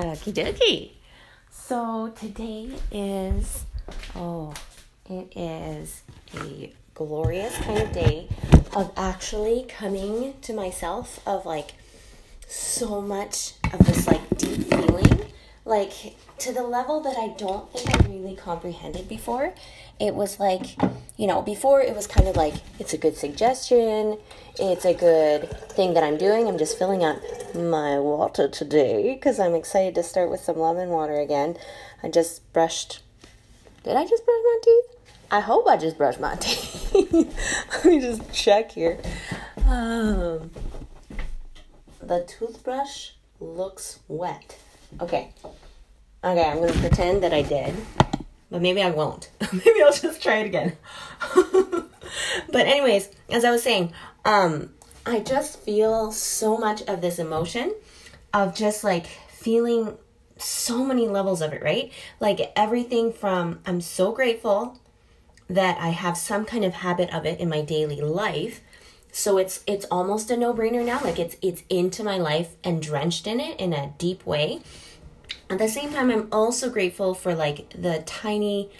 Okie dokie. So today is, oh, it is a glorious kind of day of actually coming to myself of like so much of this like deep feeling, like to the level that I don't think I really comprehended before. It was like, you know, before it was kind of like, it's a good suggestion, it's a good thing that I'm doing. I'm just filling up my water today because I'm excited to start with some lemon water again. I just brushed. Did I just brush my teeth? I hope I just brushed my teeth. Let me just check here. Um, the toothbrush looks wet. Okay. Okay, I'm to pretend that I did, but maybe I won't. maybe I'll just try it again. but anyways, as I was saying, um I just feel so much of this emotion of just like feeling so many levels of it, right? Like everything from I'm so grateful that I have some kind of habit of it in my daily life. So it's it's almost a no-brainer now. Like it's it's into my life and drenched in it in a deep way at the same time i'm also grateful for like the tiny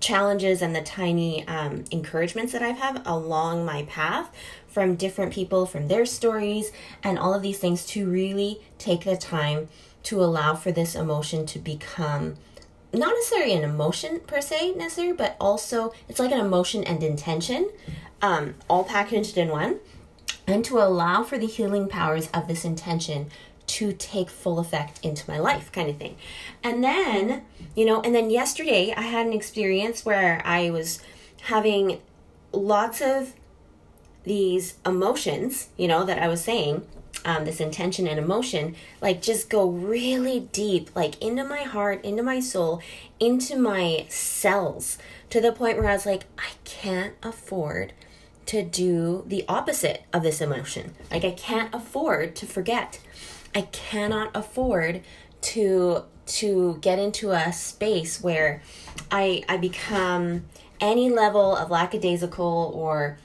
challenges and the tiny um, encouragements that i've had along my path from different people from their stories and all of these things to really take the time to allow for this emotion to become not necessarily an emotion per se necessarily but also it's like an emotion and intention um, all packaged in one and to allow for the healing powers of this intention to take full effect into my life kind of thing. And then you know and then yesterday i had an experience where i was having lots of these emotions you know that i was saying um, this intention and emotion like just go really deep like into my heart into my soul into my cells to the point where i was like i can't afford to do the opposite of this emotion. Like i can't afford to forget I cannot afford to to get into a space where I I become any level of lackadaisical or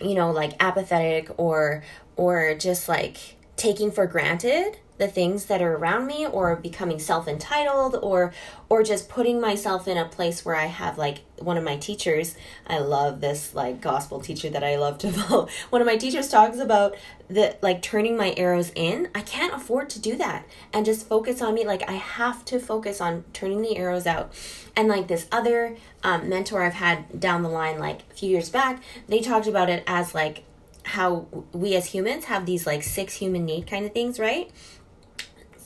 you know like apathetic or or just like taking for granted the things that are around me or becoming self-entitled or or just putting myself in a place where I have like one of my teachers I love this like gospel teacher that I love to follow. One of my teachers talks about the like turning my arrows in. I can't afford to do that and just focus on me. Like I have to focus on turning the arrows out. And like this other um, mentor I've had down the line like a few years back they talked about it as like how we as humans have these like six human need kind of things right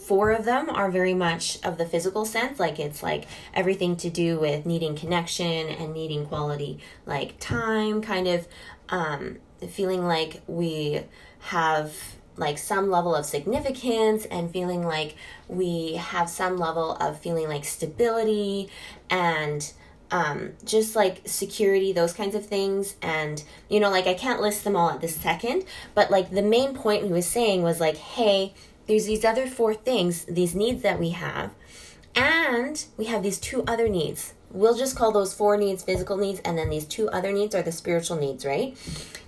four of them are very much of the physical sense like it's like everything to do with needing connection and needing quality like time kind of um, feeling like we have like some level of significance and feeling like we have some level of feeling like stability and um, just like security, those kinds of things. And, you know, like I can't list them all at this second, but like the main point he was saying was like, hey, there's these other four things, these needs that we have, and we have these two other needs. We'll just call those four needs physical needs, and then these two other needs are the spiritual needs, right?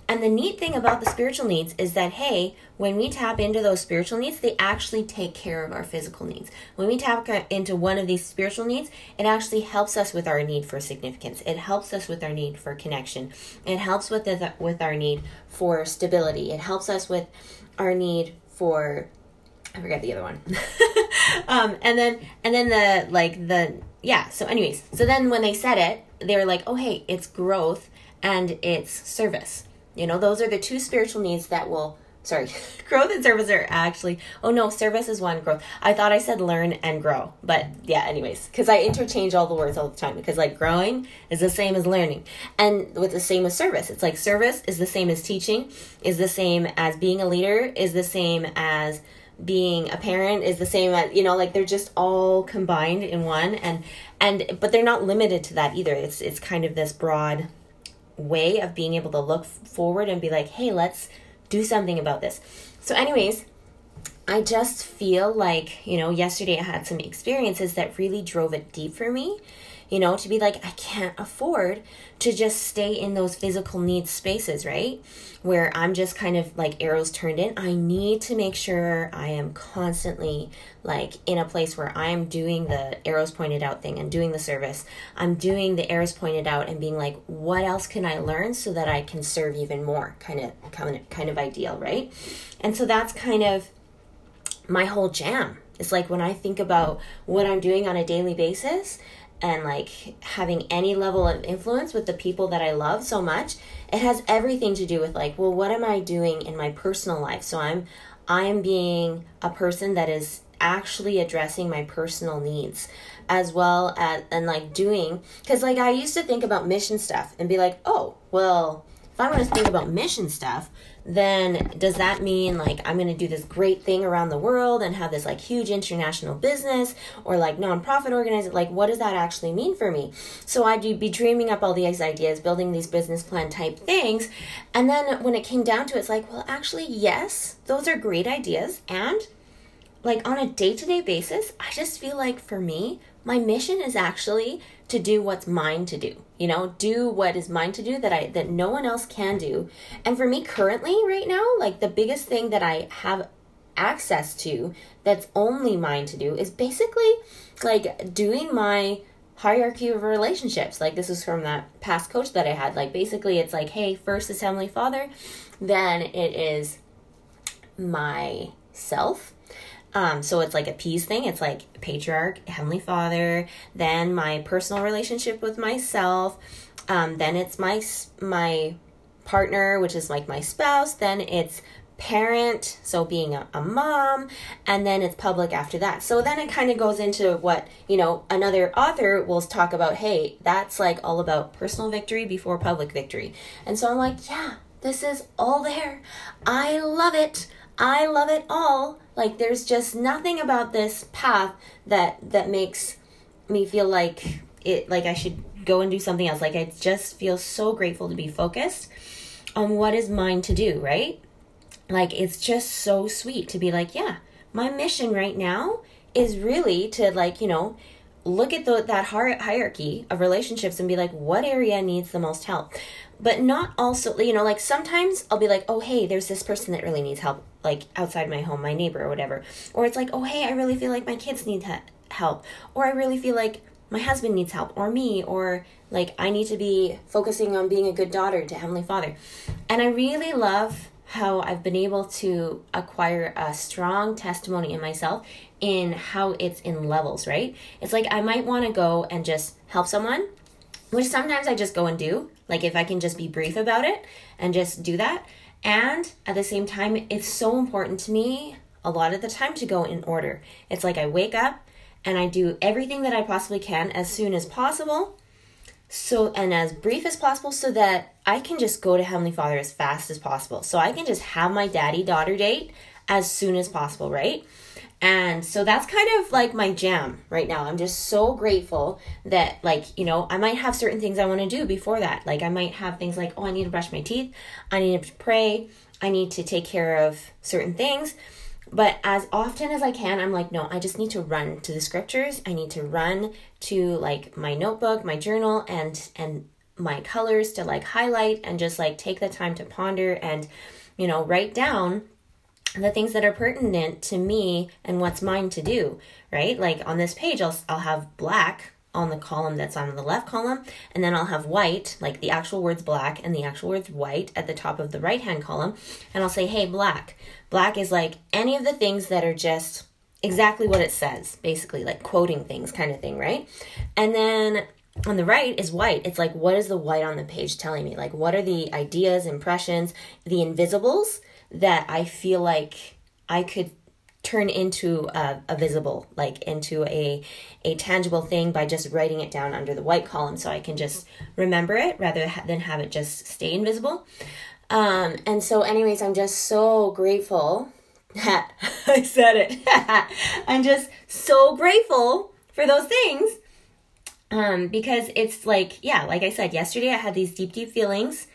And the neat thing about the spiritual needs is that, hey, when we tap into those spiritual needs, they actually take care of our physical needs. When we tap into one of these spiritual needs, it actually helps us with our need for significance. It helps us with our need for connection. It helps with the, with our need for stability. It helps us with our need for I forget the other one. um, and then and then the like the yeah. So anyways, so then when they said it, they were like, oh hey, it's growth and it's service. You know, those are the two spiritual needs that will. Sorry, growth and service are actually. Oh no, service is one. Growth. I thought I said learn and grow, but yeah. Anyways, because I interchange all the words all the time because like growing is the same as learning, and with the same as service. It's like service is the same as teaching, is the same as being a leader, is the same as being a parent is the same as you know like they're just all combined in one and and but they're not limited to that either. It's it's kind of this broad way of being able to look forward and be like hey let's do something about this. So anyways i just feel like you know yesterday i had some experiences that really drove it deep for me you know, to be like, I can't afford to just stay in those physical needs spaces, right? Where I'm just kind of like arrows turned in. I need to make sure I am constantly like in a place where I'm doing the arrows pointed out thing and doing the service. I'm doing the arrows pointed out and being like, what else can I learn so that I can serve even more? Kind of, kind of, kind of ideal, right? And so that's kind of my whole jam. It's like when I think about what I'm doing on a daily basis and like having any level of influence with the people that I love so much, it has everything to do with like, well, what am I doing in my personal life? So I'm I'm being a person that is actually addressing my personal needs as well as and like doing because like I used to think about mission stuff and be like, oh, well, if I want to think about mission stuff, then does that mean like I'm going to do this great thing around the world and have this like huge international business or like nonprofit organization? Like, what does that actually mean for me? So I'd be dreaming up all these ideas, building these business plan type things. And then when it came down to it, it's like, well, actually, yes, those are great ideas. And like on a day to day basis, I just feel like for me, my mission is actually to do what's mine to do you know do what is mine to do that i that no one else can do. And for me currently right now like the biggest thing that i have access to that's only mine to do is basically like doing my hierarchy of relationships. Like this is from that past coach that i had. Like basically it's like hey first is heavenly father then it is myself um, so it's like a peace thing. It's like patriarch, heavenly father, then my personal relationship with myself, um, then it's my my partner, which is like my spouse, then it's parent, so being a, a mom, and then it's public after that. So then it kind of goes into what, you know, another author will talk about, hey, that's like all about personal victory before public victory. And so I'm like, yeah, this is all there. I love it. I love it all. Like there's just nothing about this path that that makes me feel like it like I should go and do something else. Like I just feel so grateful to be focused on what is mine to do, right? Like it's just so sweet to be like, yeah, my mission right now is really to like, you know, look at the, that hierarchy of relationships and be like, what area needs the most help? But not also, you know, like sometimes I'll be like, oh, hey, there's this person that really needs help, like outside my home, my neighbor or whatever. Or it's like, oh, hey, I really feel like my kids need help. Or I really feel like my husband needs help, or me, or like I need to be focusing on being a good daughter to Heavenly Father. And I really love how I've been able to acquire a strong testimony in myself in how it's in levels, right? It's like I might want to go and just help someone, which sometimes I just go and do. Like if I can just be brief about it and just do that. And at the same time, it's so important to me a lot of the time to go in order. It's like I wake up and I do everything that I possibly can as soon as possible so and as brief as possible so that I can just go to Heavenly Father as fast as possible. So I can just have my daddy daughter date as soon as possible, right? And so that's kind of like my jam right now. I'm just so grateful that, like, you know, I might have certain things I want to do before that. Like, I might have things like, oh, I need to brush my teeth, I need to pray, I need to take care of certain things. But as often as I can, I'm like, no, I just need to run to the scriptures. I need to run to like my notebook, my journal, and and my colors to like highlight and just like take the time to ponder and you know write down the things that are pertinent to me and what's mine to do right? Like on this page i'll, I'll have black on the column that's on the left column and then I'll have white like the actual words black and the actual words white at the top of the right hand column and I'll say hey black. Black is like any of the things that are just exactly what it says basically like quoting things kind of thing right? And then on the right is white. It's like what is the white on the page telling me? Like what are the ideas impressions the invisibles that I feel like I could turn into a, a, visible like into a a tangible thing by just writing it down under the white column so i can just remember it rather than have it just stay invisible. Um and so anyways i'm just so grateful that i said it. I'm just so grateful for those things. Um because it's like yeah like i said yesterday i had these deep deep feelings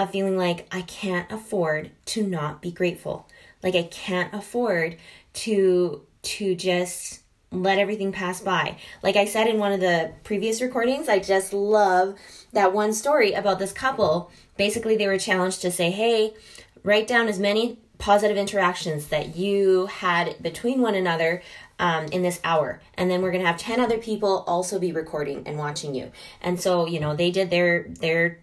of feeling like i can't afford to not be grateful like i can't afford to to just let everything pass by. Like I said in one of the previous recordings, I just love that one story about this couple. Basically, they were challenged to say, hey, write down as many positive interactions that you had between one another um, in this hour and then we're to have 10 other people also be recording and watching you and so you know they did their their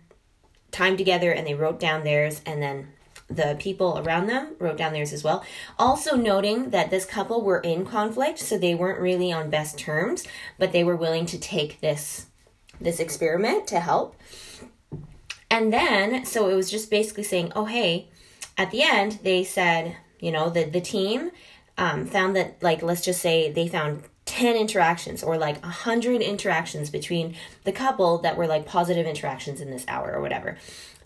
time together and they wrote down theirs and then the people around them wrote down theirs as well. Also, noting that this couple were in conflict, so they weren't really on best terms, but they were willing to take this this experiment to help. And then, so it was just basically saying, oh, hey, at the end, they said, you know, the, the team um, found that, like, let's just say they found 10 interactions or like 100 interactions between the couple that were like positive interactions in this hour or whatever.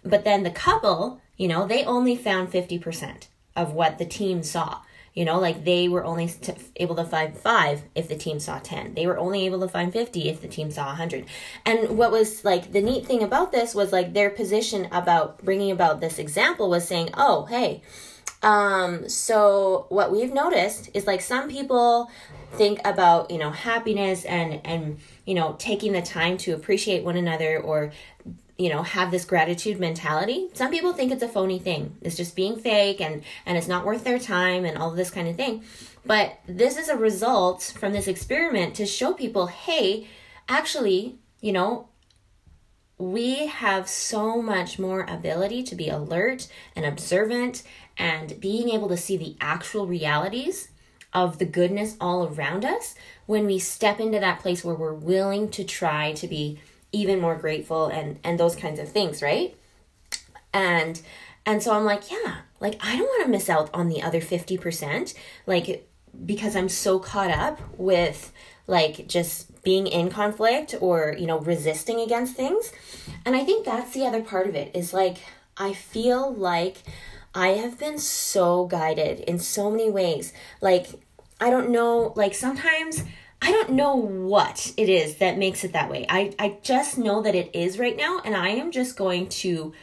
But then the couple, you know, they only found 50% of what the team saw. You know, like they were only t- able to find five if the team saw 10. They were only able to find 50 if the team saw 100. And what was like the neat thing about this was like their position about bringing about this example was saying, oh, hey, um, so what we've noticed is like some people think about, you know, happiness and, and, you know, taking the time to appreciate one another or you know have this gratitude mentality. Some people think it's a phony thing. It's just being fake and and it's not worth their time and all this kind of thing. But this is a result from this experiment to show people hey actually you know we have so much more ability to be alert and observant and being able to see the actual realities of the goodness all around us when we step into that place where we're willing to try to be even more grateful and and those kinds of things right? And and so i'm like yeah like i don't want to miss out on the other 50% like because i'm so caught up with like just being in conflict or you know resisting against things. And i think that's the other part of it is like i feel like i have been so guided in so many ways like i don't know like sometimes I don't know what it is that makes it that way. I, I just know that it is right now, and I am just going to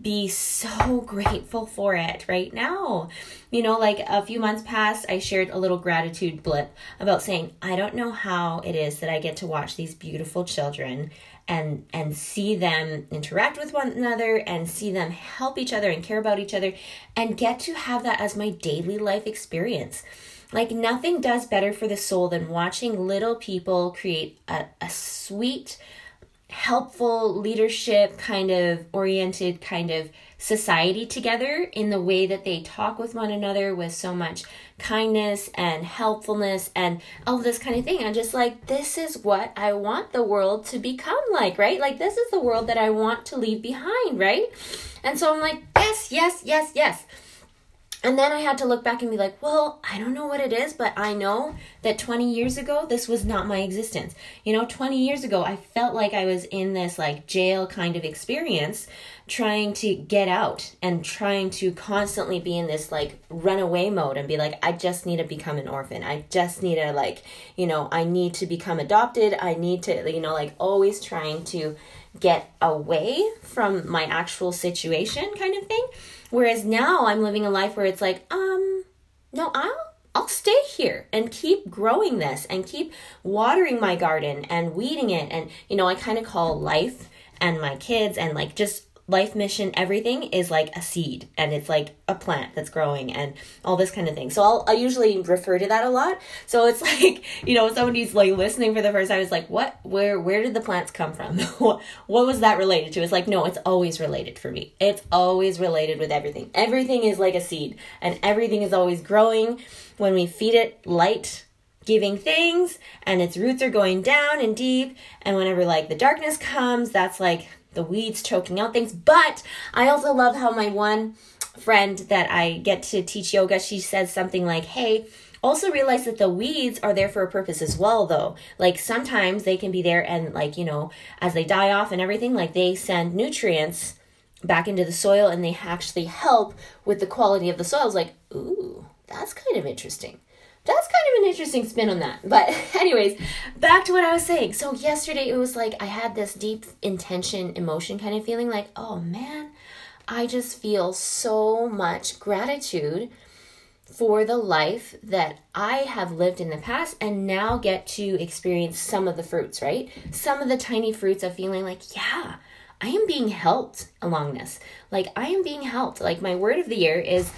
be so grateful for it right now. You know, like a few months past, I shared a little gratitude blip about saying, I don't know how it is that I get to watch these beautiful children and and see them interact with one another and see them help each other and care about each other and get to have that as my daily life experience. Like nothing does better for the soul than watching little people create a, a sweet, helpful leadership kind of oriented kind of society together in the way that they talk with one another with so much kindness and helpfulness and all this kind of thing. I'm just like, this is what I want the world to become like, right? Like, this is the world that I want to leave behind, right? And so I'm like, yes, yes, yes, yes. And then I had to look back and be like, well, I don't know what it is, but I know that 20 years ago, this was not my existence. You know, 20 years ago, I felt like I was in this like jail kind of experience trying to get out and trying to constantly be in this like runaway mode and be like, I just need to become an orphan. I just need to like, you know, I need to become adopted. I need to, you know, like always trying to get away from my actual situation kind of thing. Whereas now I'm living a life where it's like, um, no, I'll I'll stay here and keep growing this and keep watering my garden and weeding it. And you know, I kind of call life and my kids and like just life mission everything is like a seed and it's like a plant that's growing and all this kind of thing. So i'll i usually refer to that a lot. So it's like you know somebody's like listening for the first time it's like what? Where where did the plants come from? What was that related to? It's like no it's always related for me. It's always related with everything. Everything is like a seed and everything is always growing. When we feed it light giving things and its roots are going down and deep and whenever like the darkness comes that's like the weeds choking out things. But I also love how my one friend that I get to teach yoga, she says something like, hey, also realize that the weeds are there for a purpose as well though. Like sometimes they can be there and like you know as they die off and everything like they send nutrients back into the soil and they actually help with the quality of the soil it's like ooh that's kind of interesting that's kind of an interesting spin on that. But, anyways, back to what I was saying. So, yesterday it was like I had this deep intention, emotion kind of feeling like, oh man, I just feel so much gratitude for the life that I have lived in the past and now get to experience some of the fruits, right? Some of the tiny fruits of feeling like, yeah, I am being helped along this. Like, I am being helped. Like, my word of the year is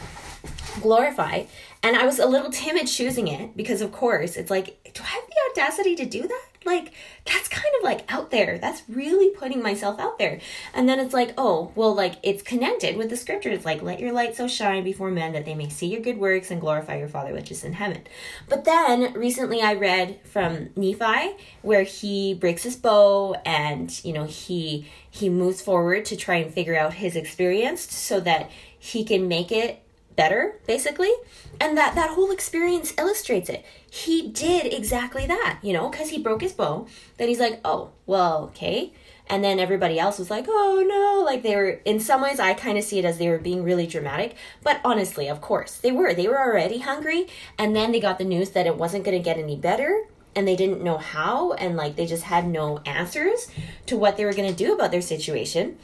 glorify. And I was a little timid choosing it because, of course, it's like, do I have the audacity to do that? like that's kind of like out there that's really putting myself out there and then it's like oh well like it's connected with the scripture it's like let your light so shine before men that they may see your good works and glorify your father which is in heaven but then recently i read from nephi where he breaks his bow and you know he he moves forward to try and figure out his experience so that he can make it better basically. And that that whole experience illustrates it. He did exactly that you know because he broke his bow. Then he's like oh well okay. And then everybody else was like oh no. Like they were in some ways i kind of see it as they were being really dramatic. But honestly of course they were. They were already hungry. And then they got the news that it wasn't going to get any better. And they didn't know how. And like they just had no answers to what they were going to do about their situation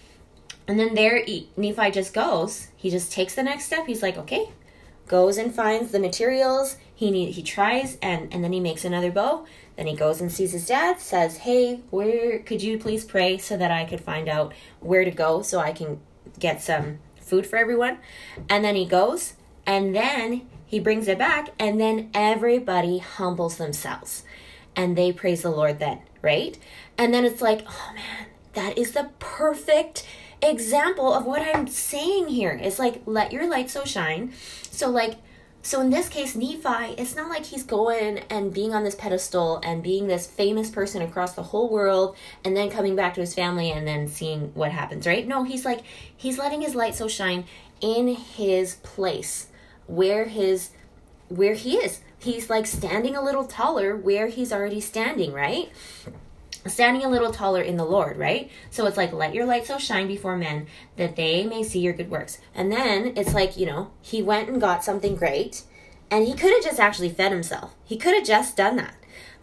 and then there, Nephi just goes. He just takes the next step. He's like, okay, goes and finds the materials. He need, he tries and and then he makes another bow. Then he goes and sees his dad. Says, hey, where could you please pray so that I could find out where to go so I can get some food for everyone. And then he goes and then he brings it back and then everybody humbles themselves and they praise the Lord then, right? And then it's like, oh man, that is the perfect example of what I'm saying here. It's like, let your light so shine. So, like, so in this case, Nephi, it's not like he's going and being on this pedestal and being this famous person across the whole world and then coming back to his family and then seeing what happens, right? No, he's like, he's letting his light so shine in his place where his, where he is. He's like standing a little taller where he's already standing, right? Standing a little taller in the Lord, right? So it's like, let your light so shine before men that they may see your good works. And then it's like, you know, he went and got something great and he could have just actually fed himself. He could have just done that.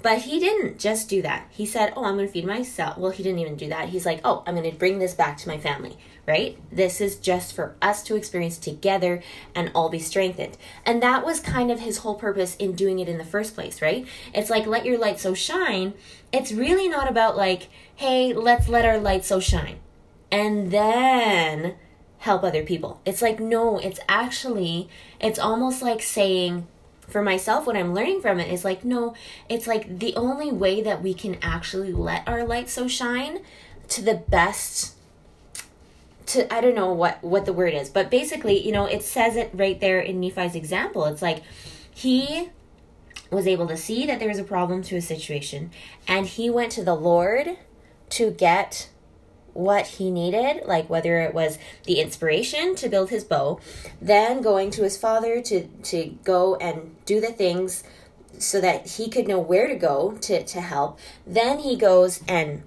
But he didn't just do that. He said, Oh, I'm going to feed myself. Well, he didn't even do that. He's like, Oh, I'm going to bring this back to my family, right? This is just for us to experience together and all be strengthened. And that was kind of his whole purpose in doing it in the first place, right? It's like, let your light so shine. It's really not about like, hey, let's let our light so shine. And then help other people. It's like, no, it's actually, it's almost like saying, for myself, what I'm learning from it is like, no, it's like the only way that we can actually let our light so shine to the best to I don't know what what the word is, but basically, you know, it says it right there in Nephi's example. It's like he was able to see that there was a problem to a situation and he went to the Lord to get what he needed, like whether it was the inspiration to build his bow, then going to his father to to go and do the things so that he could know where to go to to help. Then he goes and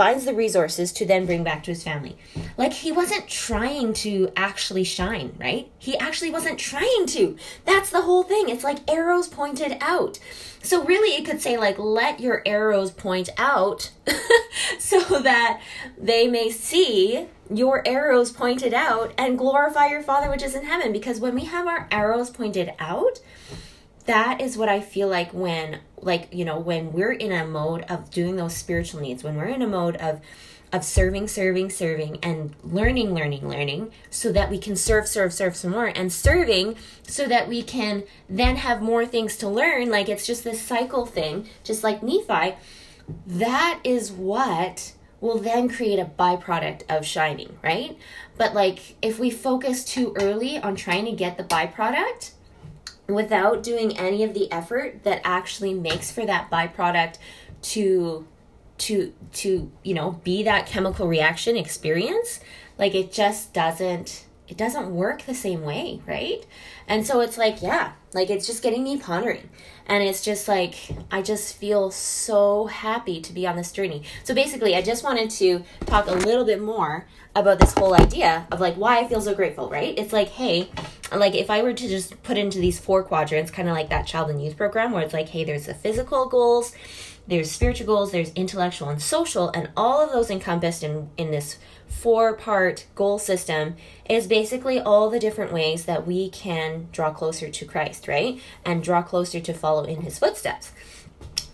finds the resources to then bring back to his family. Like he wasn't trying to actually shine, right? He actually wasn't trying to. That's the whole thing. It's like arrows pointed out. So really it could say like let your arrows point out so that they may see your arrows pointed out and glorify your father which is in heaven because when we have our arrows pointed out, that is what I feel like when like you know when we're in a mode of doing those spiritual needs when we're in a mode of of serving serving serving and learning learning learning so that we can serve serve serve some more and serving so that we can then have more things to learn like it's just this cycle thing just like nephi that is what will then create a byproduct of shining right? But like if we focus too early on trying to get the byproduct without doing any of the effort that actually makes for that byproduct to to to you know be that chemical reaction experience like it just doesn't it doesn't work the same way right? And so it's like yeah like it's just getting me pondering. And it's just like i just feel so happy to be on this journey. So basically i just wanted to talk a little bit more about this whole idea of like why i feel so grateful right? It's like hey like if I were to just put into these four quadrants, kind of like that child and youth program where it's like, hey, there's the physical goals, there's spiritual goals, there's intellectual and social, and all of those encompassed in, in this four part goal system is basically all the different ways that we can draw closer to Christ, right? And draw closer to follow in his footsteps.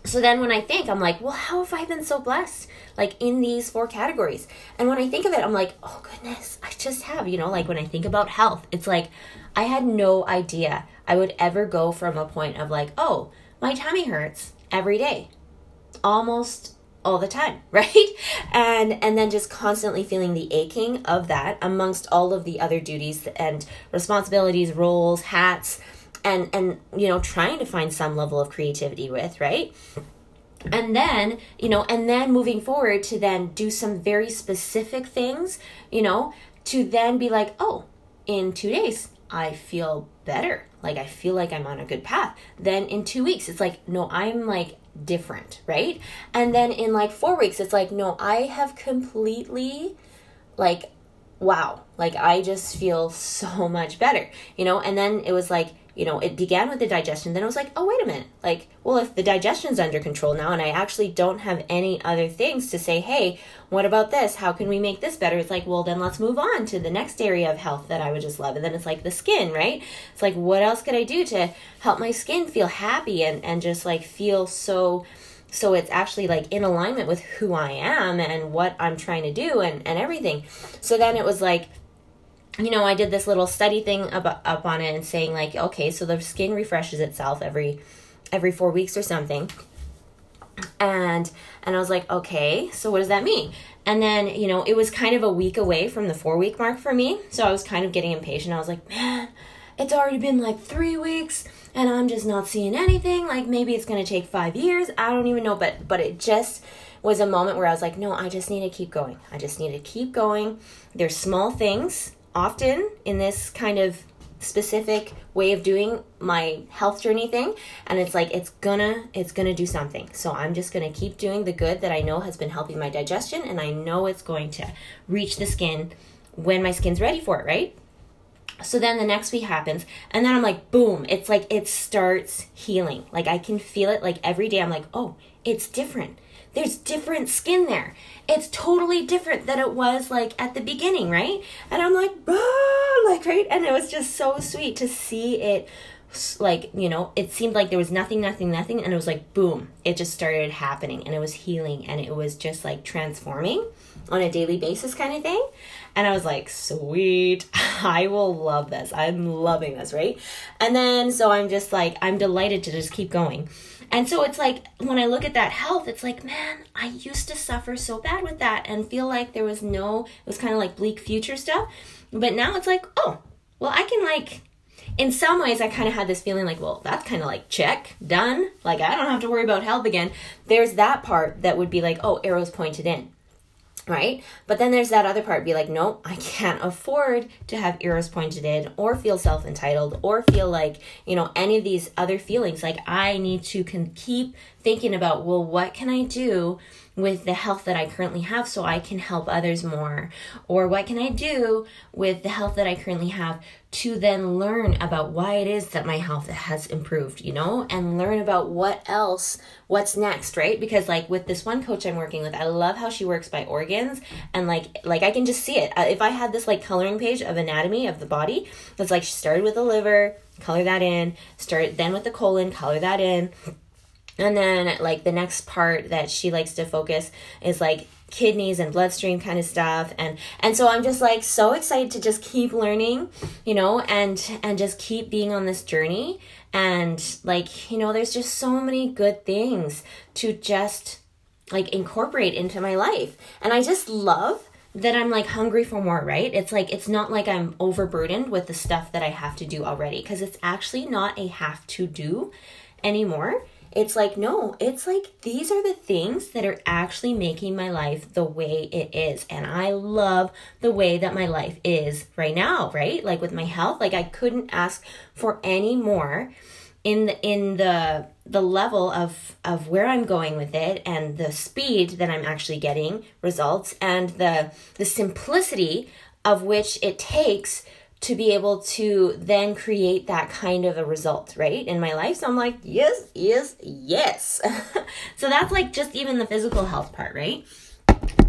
So then when I think, I'm like, well, how have I been so blessed? Like in these four categories. And when I think of it, I'm like, oh goodness, I just have, you know, like when I think about health, it's like I had no idea I would ever go from a point of like, oh, my tummy hurts every day. Almost all the time right? And and then just constantly feeling the aching of that amongst all of the other duties and responsibilities roles hats and and you know trying to find some level of creativity with right? And then you know and then moving forward to then do some very specific things you know to then be like oh in two days i feel better. Like i feel like i'm on a good path. Then in two weeks it's like no i'm like different right? And then in like four weeks it's like no i have completely like wow. Like i just feel so much better you know? And then it was like you know, it began with the digestion. Then I was like, oh, wait a minute. Like, well, if the digestion's under control now and I actually don't have any other things to say, hey, what about this? How can we make this better? It's like, well, then let's move on to the next area of health that I would just love. And then it's like the skin, right? It's like, what else could I do to help my skin feel happy and, and just like feel so so it's actually like in alignment with who I am and what I'm trying to do and, and everything. So then it was like you know, I did this little study thing up, up on it and saying like, okay, so the skin refreshes itself every every 4 weeks or something. And and I was like, okay, so what does that mean? And then, you know, it was kind of a week away from the 4 week mark for me. So I was kind of getting impatient. I was like, man, it's already been like 3 weeks and I'm just not seeing anything. Like maybe it's going to take 5 years. I don't even know, but but it just was a moment where I was like, no, I just need to keep going. I just need to keep going. There's small things often in this kind of specific way of doing my health journey thing and it's like it's gonna it's gonna do something. So i'm just gonna keep doing the good that i know has been helping my digestion and i know it's going to reach the skin when my skin's ready for it right? So then the next week happens and then i'm like boom it's like it starts healing. Like i can feel it like every day i'm like oh it's different there's different skin there. It's totally different than it was like at the beginning, right? And I'm like, ah, like, right? And it was just so sweet to see it like you know it seemed like there was nothing nothing nothing and it was like boom it just started happening and it was healing and it was just like transforming on a daily basis kind of thing and i was like sweet i will love this i'm loving this right and then so i'm just like i'm delighted to just keep going and so it's like when I look at that health, it's like, man, I used to suffer so bad with that and feel like there was no, it was kind of like bleak future stuff. But now it's like, oh, well, I can like, in some ways, I kind of had this feeling like, well, that's kind of like check, done. Like, I don't have to worry about health again. There's that part that would be like, oh, arrows pointed in right? But then there's that other part be like, no, I can't afford to have arrows pointed in or feel self entitled or feel like, you know, any of these other feelings. Like, I need to can keep thinking about, well, what can I do with the health that I currently have so I can help others more? Or what can I do with the health that I currently have to then learn about why it is that my health has improved, you know, and learn about what else, what's next, right? Because like with this one coach I'm working with, I love how she works by organs and like like I can just see it. Uh, if I had this like coloring page of anatomy of the body, it's like she started with the liver, color that in, start then with the colon, color that in and then like the next part that she likes to focus is like kidneys and bloodstream kind of stuff and and so I'm just like so excited to just keep learning, you know, and and just keep being on this journey and like, you know, there's just so many good things to just like incorporate into my life. And I just love that I'm like hungry for more, right? It's like it's not like I'm overburdened with the stuff that I have to do already because it's actually not a have to do anymore it's like, no, it's like these are the things that are actually making my life the way it is. And I love the way that my life is right now, right? Like with my health, like I couldn't ask for any more in the in the the level of of where I'm going with it and the speed that I'm actually getting results and the the simplicity of which it takes to be able to then create that kind of a result, right? In my life. So I'm like, yes, yes, yes. so that's like just even the physical health part, right?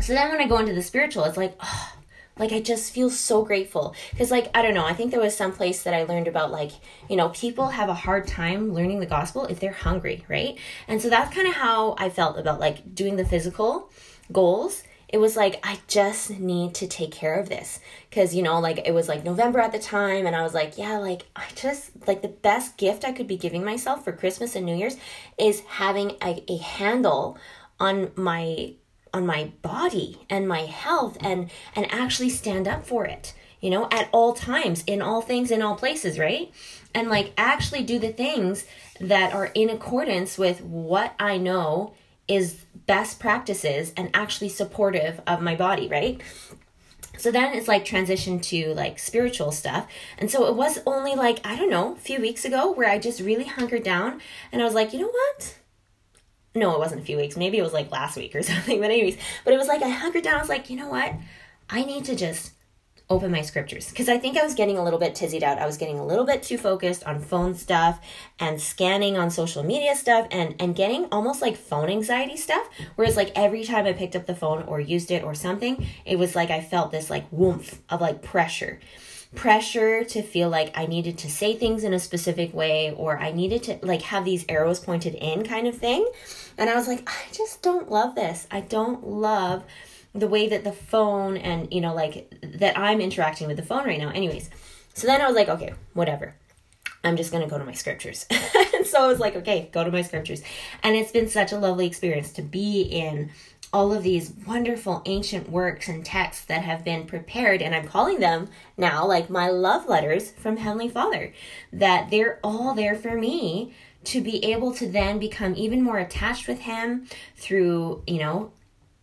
So then when I go into the spiritual, it's like, oh, like I just feel so grateful because like I don't know, I think there was some place that I learned about like, you know, people have a hard time learning the gospel if they're hungry, right? And so that's kind of how I felt about like doing the physical goals it was like I just need to take care of this. Cuz you know like it was like November at the time and I was like yeah like I just like the best gift I could be giving myself for Christmas and New Year's is having a, a handle on my on my body and my health and and actually stand up for it you know at all times in all things in all places right? And like actually do the things that are in accordance with what I know is best practices and actually supportive of my body, right? So then it's like transition to like spiritual stuff. And so it was only like, I don't know, a few weeks ago where I just really hunkered down and I was like, you know what? No, it wasn't a few weeks. Maybe it was like last week or something. But anyways, but it was like I hunkered down. I was like, you know what? I need to just open my scriptures because I think I was getting a little bit tizzied out. I was getting a little bit too focused on phone stuff and scanning on social media stuff and and getting almost like phone anxiety stuff. Whereas like every time I picked up the phone or used it or something, it was like I felt this like woomph of like pressure. Pressure to feel like I needed to say things in a specific way or I needed to like have these arrows pointed in kind of thing. And I was like, I just don't love this. I don't love the way that the phone and you know like that i'm interacting with the phone right now anyways. So then i was like okay whatever. I'm just to go to my scriptures. And so i was like okay go to my scriptures. And it's been such a lovely experience to be in all of these wonderful ancient works and texts that have been prepared and i'm calling them now like my love letters from heavenly father that they're all there for me to be able to then become even more attached with him through you know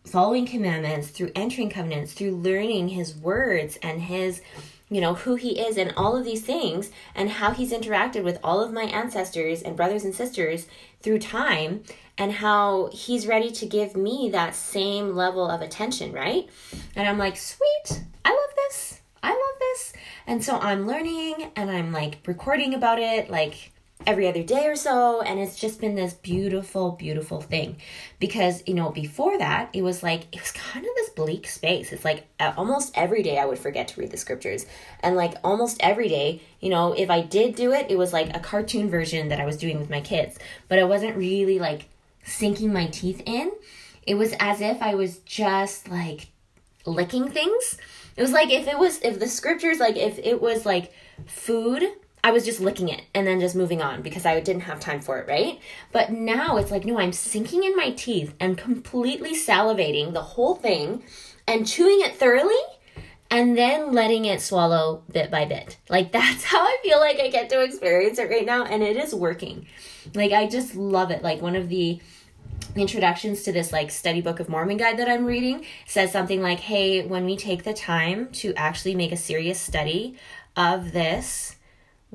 following commandments, through entering covenants, through learning his words and his you know who he is and all of these things and how he's interacted with all of my ancestors and brothers and sisters through time and how he's ready to give me that same level of attention right? And i'm like sweet i love this. I love this. And so i'm learning and i'm like recording about it like every other day or so and it's just been this beautiful beautiful thing. Because you know before that it was like it was kind of this bleak space. It's like uh, almost every day i would forget to read the scriptures. And like almost every day you know if i did do it it was like a cartoon version that i was doing with my kids. But i wasn't really like sinking my teeth in. It was as if i was just like licking things. It was like if it was if the scriptures like if it was like food I was just licking it and then just moving on because I didn't have time for it, right? But now it's like, no, I'm sinking in my teeth and completely salivating the whole thing and chewing it thoroughly and then letting it swallow bit by bit. Like that's how I feel like I get to experience it right now and it is working. Like I just love it. Like one of the introductions to this like study book of mormon guide that i'm reading says something like hey when we take the time to actually make a serious study of this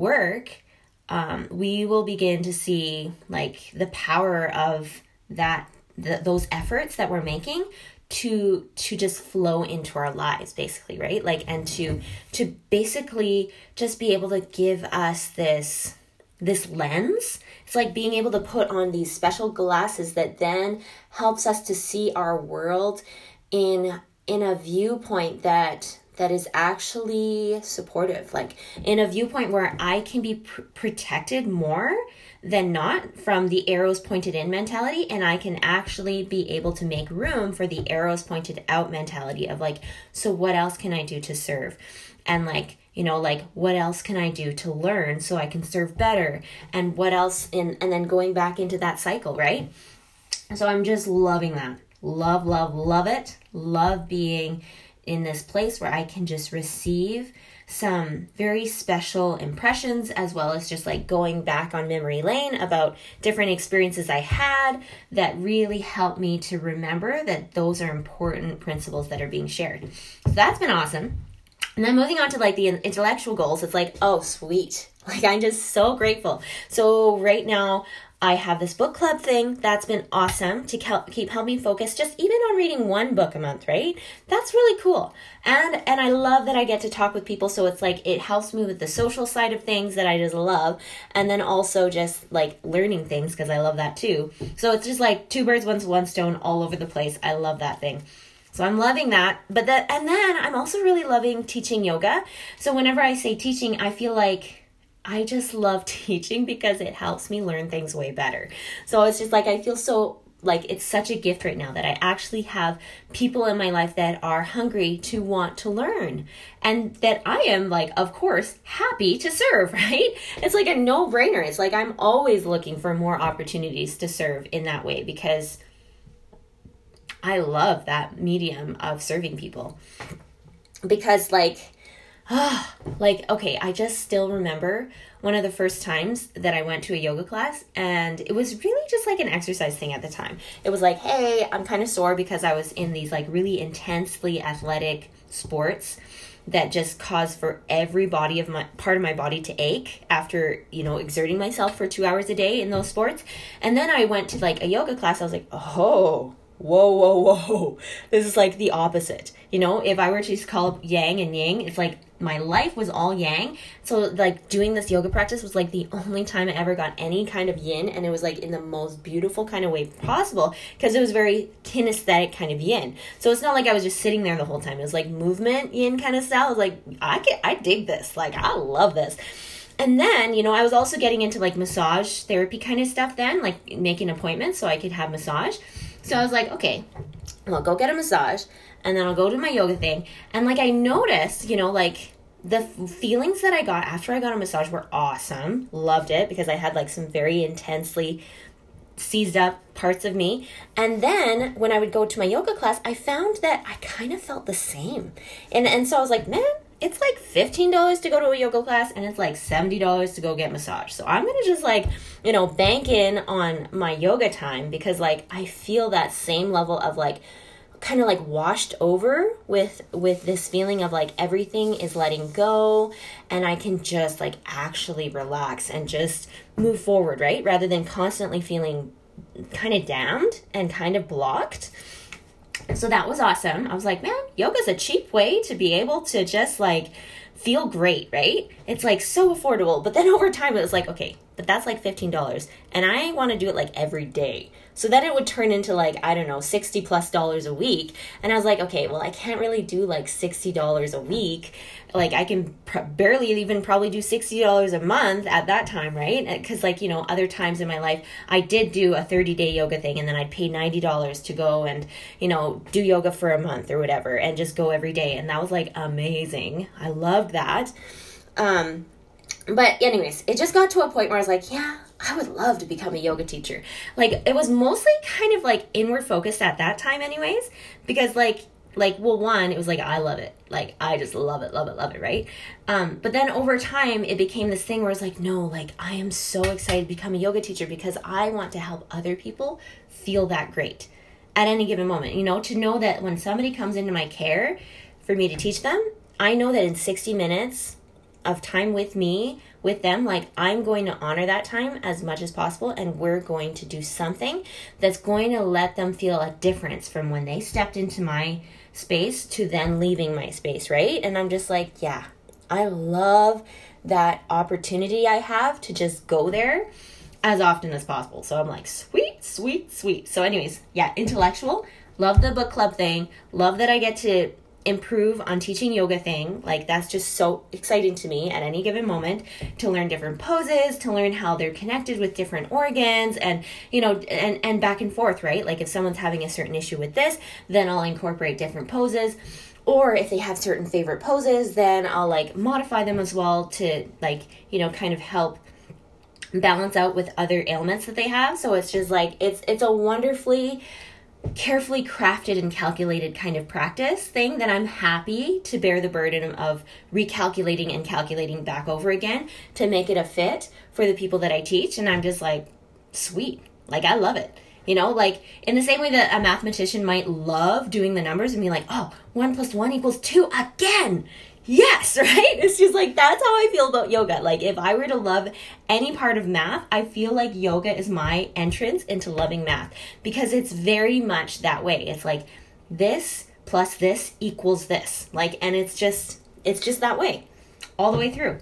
work, um, we will begin to see like the power of that those efforts that we're making to to just flow into our lives basically right? Like and to to basically just be able to give us this this lens. It's like being able to put on these special glasses that then helps us to see our world in in a viewpoint that that is actually supportive. Like in a viewpoint where i can be pr- protected more than not from the arrows pointed in mentality and i can actually be able to make room for the arrows pointed out mentality of like so what else can i do to serve? And like you know like what else can i do to learn so i can serve better? And what else in and then going back into that cycle right? So i'm just loving that. Love love love it. Love being in this place where I can just receive some very special impressions as well as just like going back on memory lane about different experiences I had that really helped me to remember that those are important principles that are being shared. So that's been awesome. And then moving on to like the intellectual goals, it's like, oh, sweet. Like, I'm just so grateful. So, right now, I have this book club thing that's been awesome to keep helping focus just even on reading one book a month, right? That's really cool. And and I love that I get to talk with people so it's like it helps me with the social side of things that I just love and then also just like learning things because I love that too. So it's just like two birds one one stone all over the place. I love that thing. So I'm loving that. But that and then I'm also really loving teaching yoga. So whenever I say teaching, I feel like I just love teaching because it helps me learn things way better. So it's just like I feel so like it's such a gift right now that I actually have people in my life that are hungry to want to learn and that I am like of course happy to serve, right? It's like a no-brainer. It's like I'm always looking for more opportunities to serve in that way because I love that medium of serving people. Because like like okay i just still remember one of the first times that i went to a yoga class and it was really just like an exercise thing at the time it was like hey i'm kind of sore because i was in these like really intensely athletic sports that just cause for every body of my part of my body to ache after you know exerting myself for two hours a day in those sports and then i went to like a yoga class i was like oh whoa, whoa, whoa. This is like the opposite. You know, if I were to just call yin and yang, it's like my life was all yang. So like doing this yoga practice was like the only time I ever got any kind of yin and it was like in the most beautiful kind of way possible because it was very kinesthetic kind of yin. So it's not like I was just sitting there the whole time. It was like movement yin kind of style. I was like I I dig this. Like I love this. And then, you know, I was also getting into like massage therapy kind of stuff then, like making appointments so I could have massage. So I was like, okay, I'll go get a massage and then I'll go to my yoga thing. And like I noticed, you know, like the feelings that I got after I got a massage were awesome. Loved it because I had like some very intensely seized up parts of me. And then when I would go to my yoga class, I found that I kind of felt the same. And and so I was like, man, it's like $15 to go to a yoga class and it's like $70 to go get massage. So I'm going to just like, you know, bank in on my yoga time because like I feel that same level of like kind of like washed over with with this feeling of like everything is letting go and I can just like actually relax and just move forward, right? Rather than constantly feeling kind of dammed and kind of blocked. So that was awesome. I was like, man, yoga's a cheap way to be able to just like feel great, right? It's like so affordable. But then over time, it was like, okay, but that's like $15. And I want to do it like every day. So then it would turn into like, I don't know, 60 plus dollars a week. And I was like, okay, well, I can't really do like $60 a week. Like I can pr- barely even probably do $60 a month at that time, right? Because like, you know, other times in my life, I did do a 30 day yoga thing and then I'd pay $90 to go and, you know, do yoga for a month or whatever and just go every day. And that was like amazing. I loved that. Um, but anyways, it just got to a point where I was like, yeah, I would love to become a yoga teacher. Like it was mostly kind of like inward focused at that time anyways because like like well one it was like I love it. Like I just love it, love it, love it, right? Um but then over time it became this thing where it's like no, like I am so excited to become a yoga teacher because I want to help other people feel that great at any given moment. You know, to know that when somebody comes into my care for me to teach them, I know that in 60 minutes of time with me with them like i'm going to honor that time as much as possible and we're going to do something that's going to let them feel a difference from when they stepped into my space to then leaving my space right? And i'm just like yeah i love that opportunity i have to just go there as often as possible. So i'm like sweet sweet sweet. So anyways yeah intellectual. Love the book club thing. Love that i get to improve on teaching yoga thing like that's just so exciting to me at any given moment to learn different poses to learn how they're connected with different organs and you know and and back and forth right? Like if someone's having a certain issue with this then i'll incorporate different poses. Or if they have certain favorite poses then i'll like modify them as well to like you know kind of help balance out with other ailments that they have. So it's just like it's it's a wonderfully carefully crafted and calculated kind of practice thing that I'm happy to bear the burden of recalculating and calculating back over again to make it a fit for the people that I teach. And I'm just like, sweet. Like, I love it. You know, like in the same way that a mathematician might love doing the numbers and be like, oh, one plus one equals two again. Yes, right? It's just like that's how I feel about yoga. Like if I were to love any part of math, I feel like yoga is my entrance into loving math because it's very much that way. It's like this plus this equals this. Like and it's just it's just that way all the way through.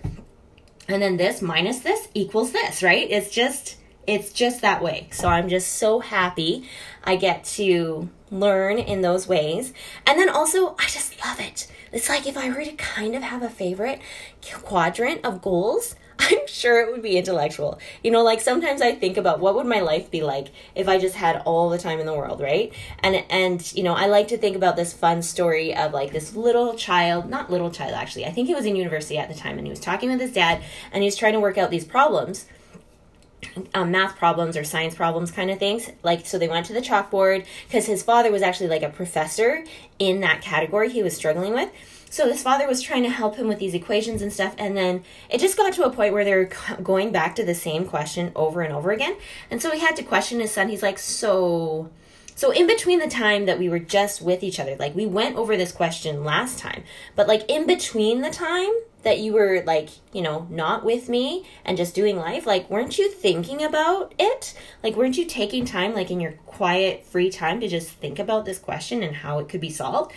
And then this minus this equals this, right? It's just it's just that way. So I'm just so happy I get to learn in those ways. And then also I just love it it's like if I were to kind of have a favorite quadrant of goals, I'm sure it would be intellectual. You know, like sometimes I think about what would my life be like if I just had all the time in the world, right? And and you know, I like to think about this fun story of like this little child, not little child actually. I think he was in university at the time and he was talking with his dad and he was trying to work out these problems um, math problems or science problems kind of things. Like so they went to the chalkboard because his father was actually like a professor in that category he was struggling with. So his father was trying to help him with these equations and stuff and then it just got to a point where they're going back to the same question over and over again. And so he had to question his son. He's like so so in between the time that we were just with each other like we went over this question last time but like in between the time that you were like, you know, not with me and just doing life, like weren't you thinking about it? Like weren't you taking time like in your quiet free time to just think about this question and how it could be solved?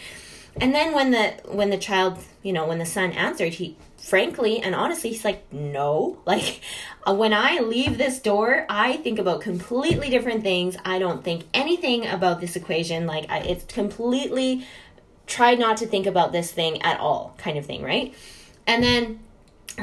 And then when the when the child, you know, when the son answered, he frankly and honestly he's like, "No." Like uh, when I leave this door, I think about completely different things. I don't think anything about this equation. Like I, it's completely try not to think about this thing at all kind of thing, right? And then,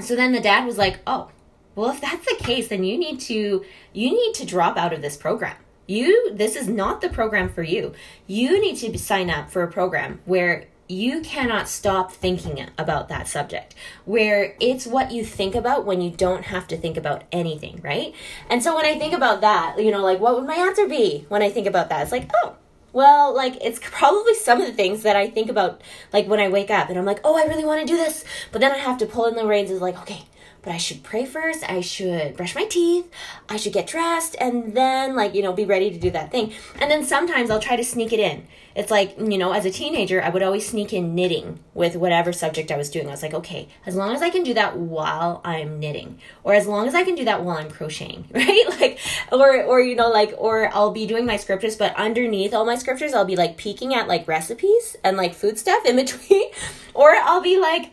so then the dad was like, oh, well, if that's the case, then you need to, you need to drop out of this program. You, this is not the program for you. You need to sign up for a program where you cannot stop thinking about that subject, where it's what you think about when you don't have to think about anything, right? And so when I think about that, you know, like what would my answer be when I think about that? It's like, oh, well, like it's probably some of the things that I think about like when I wake up and I'm like, "Oh, I really want to do this." But then I have to pull in the reins and like, "Okay, but I should pray first. I should brush my teeth. I should get dressed and then like, you know, be ready to do that thing. And then sometimes I'll try to sneak it in. It's like, you know, as a teenager, I would always sneak in knitting with whatever subject I was doing. I was like, okay, as long as I can do that while I'm knitting or as long as I can do that while I'm crocheting, right? Like or or you know, like or I'll be doing my scriptures, but underneath all my scriptures, I'll be like peeking at like recipes and like food stuff in between or I'll be like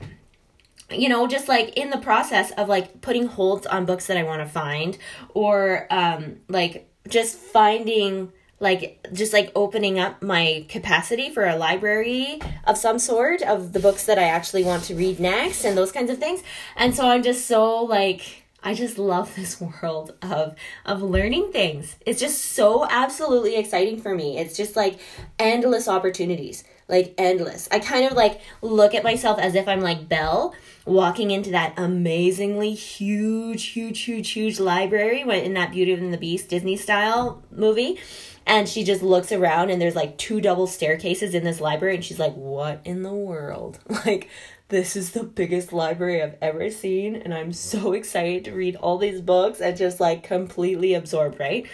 you know just like in the process of like putting holds on books that i want to find or um like just finding like just like opening up my capacity for a library of some sort of the books that i actually want to read next and those kinds of things and so i'm just so like I just love this world of of learning things. It's just so absolutely exciting for me. It's just like endless opportunities, like endless. I kind of like look at myself as if I'm like Belle walking into that amazingly huge, huge, huge, huge library in that Beauty and the Beast Disney style movie. And she just looks around and there's like two double staircases in this library. And she's like, What in the world? Like, this is the biggest library I've ever seen. And I'm so excited to read all these books and just like completely absorb, right?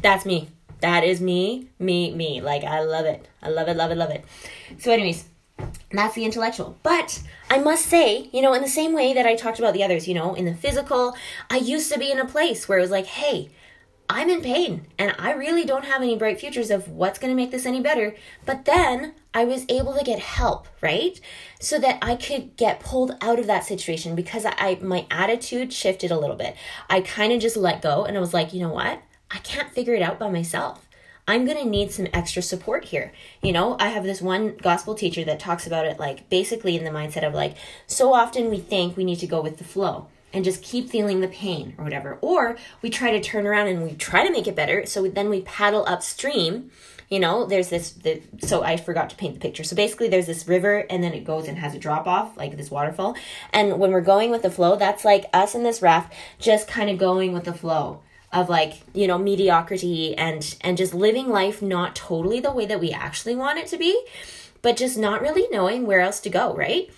That's me. That is me, me, me. Like, I love it. I love it, love it, love it. So, anyways, that's the intellectual. But I must say, you know, in the same way that I talked about the others, you know, in the physical, I used to be in a place where it was like, hey, I'm in pain and I really don't have any bright futures of what's going to make this any better. But then I was able to get help, right? So that I could get pulled out of that situation because I my attitude shifted a little bit. I kind of just let go and I was like, you know what? I can't figure it out by myself. I'm going to need some extra support here. You know, I have this one gospel teacher that talks about it like basically in the mindset of like, so often we think we need to go with the flow and just keep feeling the pain or whatever. Or we try to turn around and we try to make it better. So then we paddle upstream. You know, there's this, the, so I forgot to paint the picture. So basically, there's this river and then it goes and has a drop off, like this waterfall. And when we're going with the flow, that's like us in this raft just kind of going with the flow of like you know mediocrity and and just living life not totally the way that we actually want it to be but just not really knowing where else to go right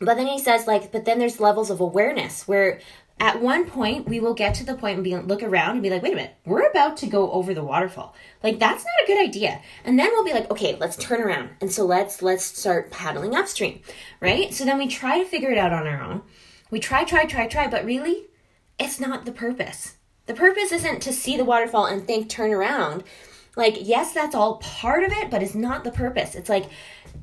but then he says like but then there's levels of awareness where at one point we will get to the point and be look around and be like, wait a minute, we're about to go over the waterfall. Like that's not a good idea. And then we'll be like, okay, let's turn around. And so let's let's start paddling upstream. Right? So then we try to figure it out on our own. We try, try, try, try, but really, it's not the purpose. The purpose isn't to see the waterfall and think turn around. Like, yes, that's all part of it, but it's not the purpose. It's like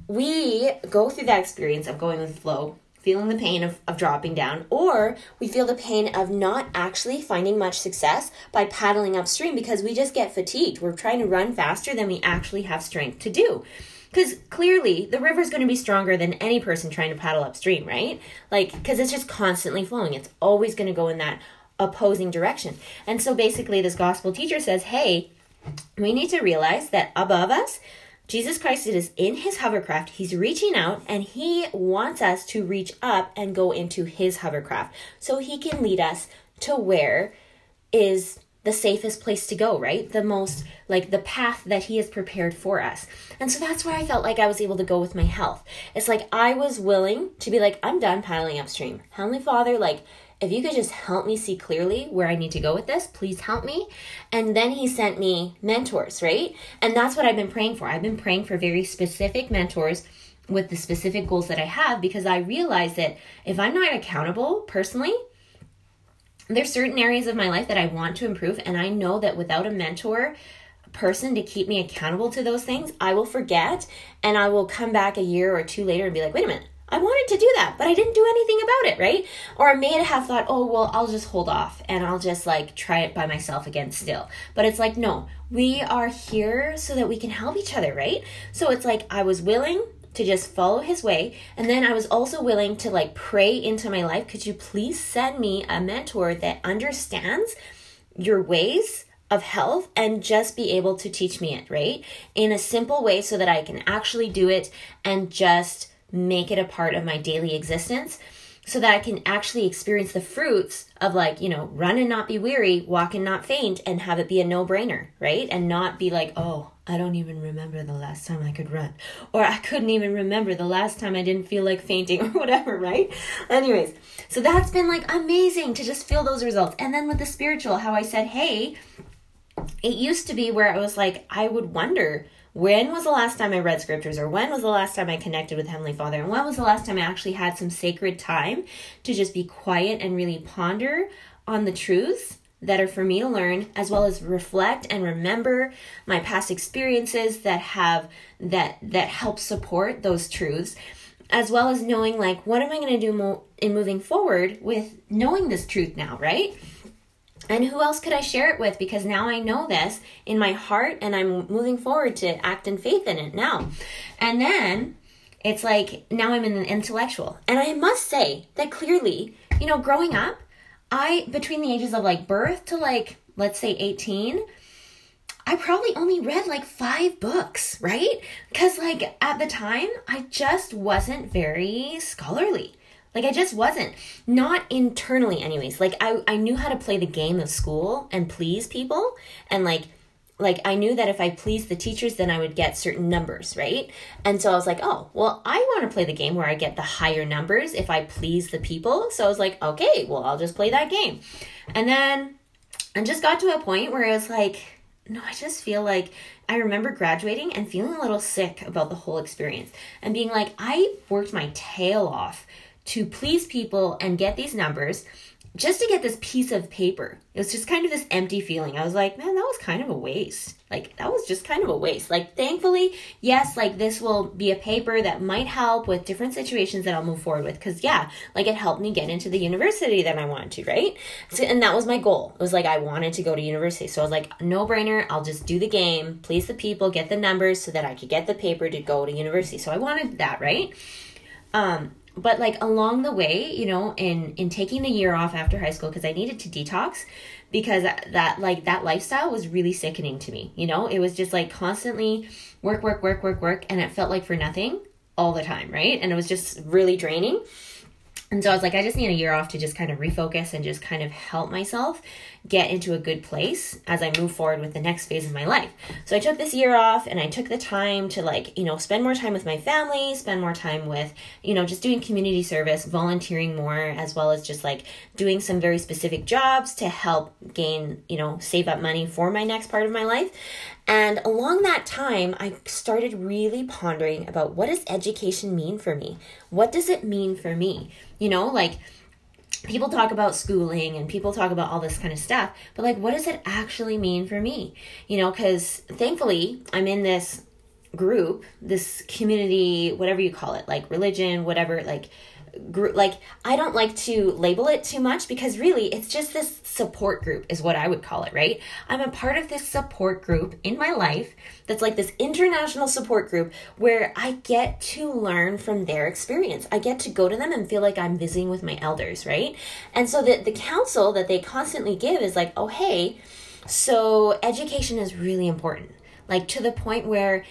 we go through that experience of going with the flow feeling the pain of, of dropping down, or we feel the pain of not actually finding much success by paddling upstream because we just get fatigued. We're trying to run faster than we actually have strength to do. Because clearly the river is going to be stronger than any person trying to paddle upstream, right? Like, because it's just constantly flowing. It's always going to go in that opposing direction. And so basically, this gospel teacher says, hey, we need to realize that above us, Jesus Christ is in his hovercraft. He's reaching out and he wants us to reach up and go into his hovercraft so he can lead us to where is the safest place to go, right? The most, like, the path that He has prepared for us. And so that's where I felt like I was able to go with my health. It's like I was willing to be like, I'm done paddling upstream. Heavenly Father, like, if you could just help me see clearly where I need to go with this, please help me. And then he sent me mentors, right? And that's what I've been praying for. I've been praying for very specific mentors with the specific goals that I have because I realize that if I'm not accountable personally, there's certain areas of my life that I want to improve and I know that without a mentor, person to keep me accountable to those things, I will forget and I will come back a year or two later and be like, wait a minute, I wanted to do that, but I didn't do anything about it, right? Or I may have thought, oh, well, I'll just hold off and I'll just like try it by myself again still. But it's like, no, we are here so that we can help each other, right? So it's like I was willing to just follow his way. And then I was also willing to like pray into my life. Could you please send me a mentor that understands your ways? of health and just be able to teach me it, right? In a simple way so that I can actually do it and just make it a part of my daily existence so that I can actually experience the fruits of like, you know, run and not be weary, walk and not faint, and have it be a no brainer, right? And not be like, oh, I don't even remember the last time I could run, or I couldn't even remember the last time I didn't feel like fainting, or whatever, right? Anyways, so that's been like amazing to just feel those results. And then with the spiritual, how I said, hey, it used to be where I was like, I would wonder, when was the last time I read scriptures or when was the last time I connected with Heavenly Father and when was the last time I actually had some sacred time to just be quiet and really ponder on the truths that are for me to learn as well as reflect and remember my past experiences that have that that help support those truths as well as knowing like what am I going to do mo- in moving forward with knowing this truth now, right? And who else could I share it with? Because now I know this in my heart and I'm moving forward to act in faith in it now. And then it's like now I'm an intellectual. And I must say that clearly, you know, growing up, I, between the ages of like birth to like, let's say 18, I probably only read like five books, right? Because, like, at the time, I just wasn't very scholarly. Like I just wasn't. Not internally anyways. Like I I knew how to play the game of school and please people and like like I knew that if I pleased the teachers then I would get certain numbers, right? And so I was like, "Oh, well, I want to play the game where I get the higher numbers if I please the people." So I was like, "Okay, well, I'll just play that game." And then I just got to a point where I was like, no, I just feel like I remember graduating and feeling a little sick about the whole experience and being like, I worked my tail off to please people and get these numbers just to get this piece of paper. It was just kind of this empty feeling. I was like, man, that was kind of a waste. Like, that was just kind of a waste. Like, thankfully, yes, like this will be a paper that might help with different situations that I'll move forward with. Cause, yeah, like it helped me get into the university that I wanted to, right? So, and that was my goal. It was like, I wanted to go to university. So I was like, no brainer. I'll just do the game, please the people, get the numbers so that I could get the paper to go to university. So I wanted that, right? Um, but like along the way you know in in taking the year off after high school because i needed to detox because that like that lifestyle was really sickening to me you know? It was just like constantly work work work work work and it felt like for nothing all the time right? And it was just really draining. And so I was like, I just need a year off to just kind of refocus and just kind of help myself get into a good place as I move forward with the next phase of my life. So I took this year off and I took the time to like, you know, spend more time with my family, spend more time with, you know, just doing community service, volunteering more, as well as just like doing some very specific jobs to help gain, you know, save up money for my next part of my life. And along that time, I started really pondering about what does education mean for me? What does it mean for me? You know, like people talk about schooling and people talk about all this kind of stuff, but like, what does it actually mean for me? You know, because thankfully I'm in this group, this community, whatever you call it, like religion, whatever, like group like i don't like to label it too much because really it's just this support group is what i would call it right? I'm a part of this support group in my life that's like this international support group where i get to learn from their experience. I get to go to them and feel like i'm visiting with my elders right? And so the, the counsel that they constantly give is like oh hey so education is really important. Like to the point where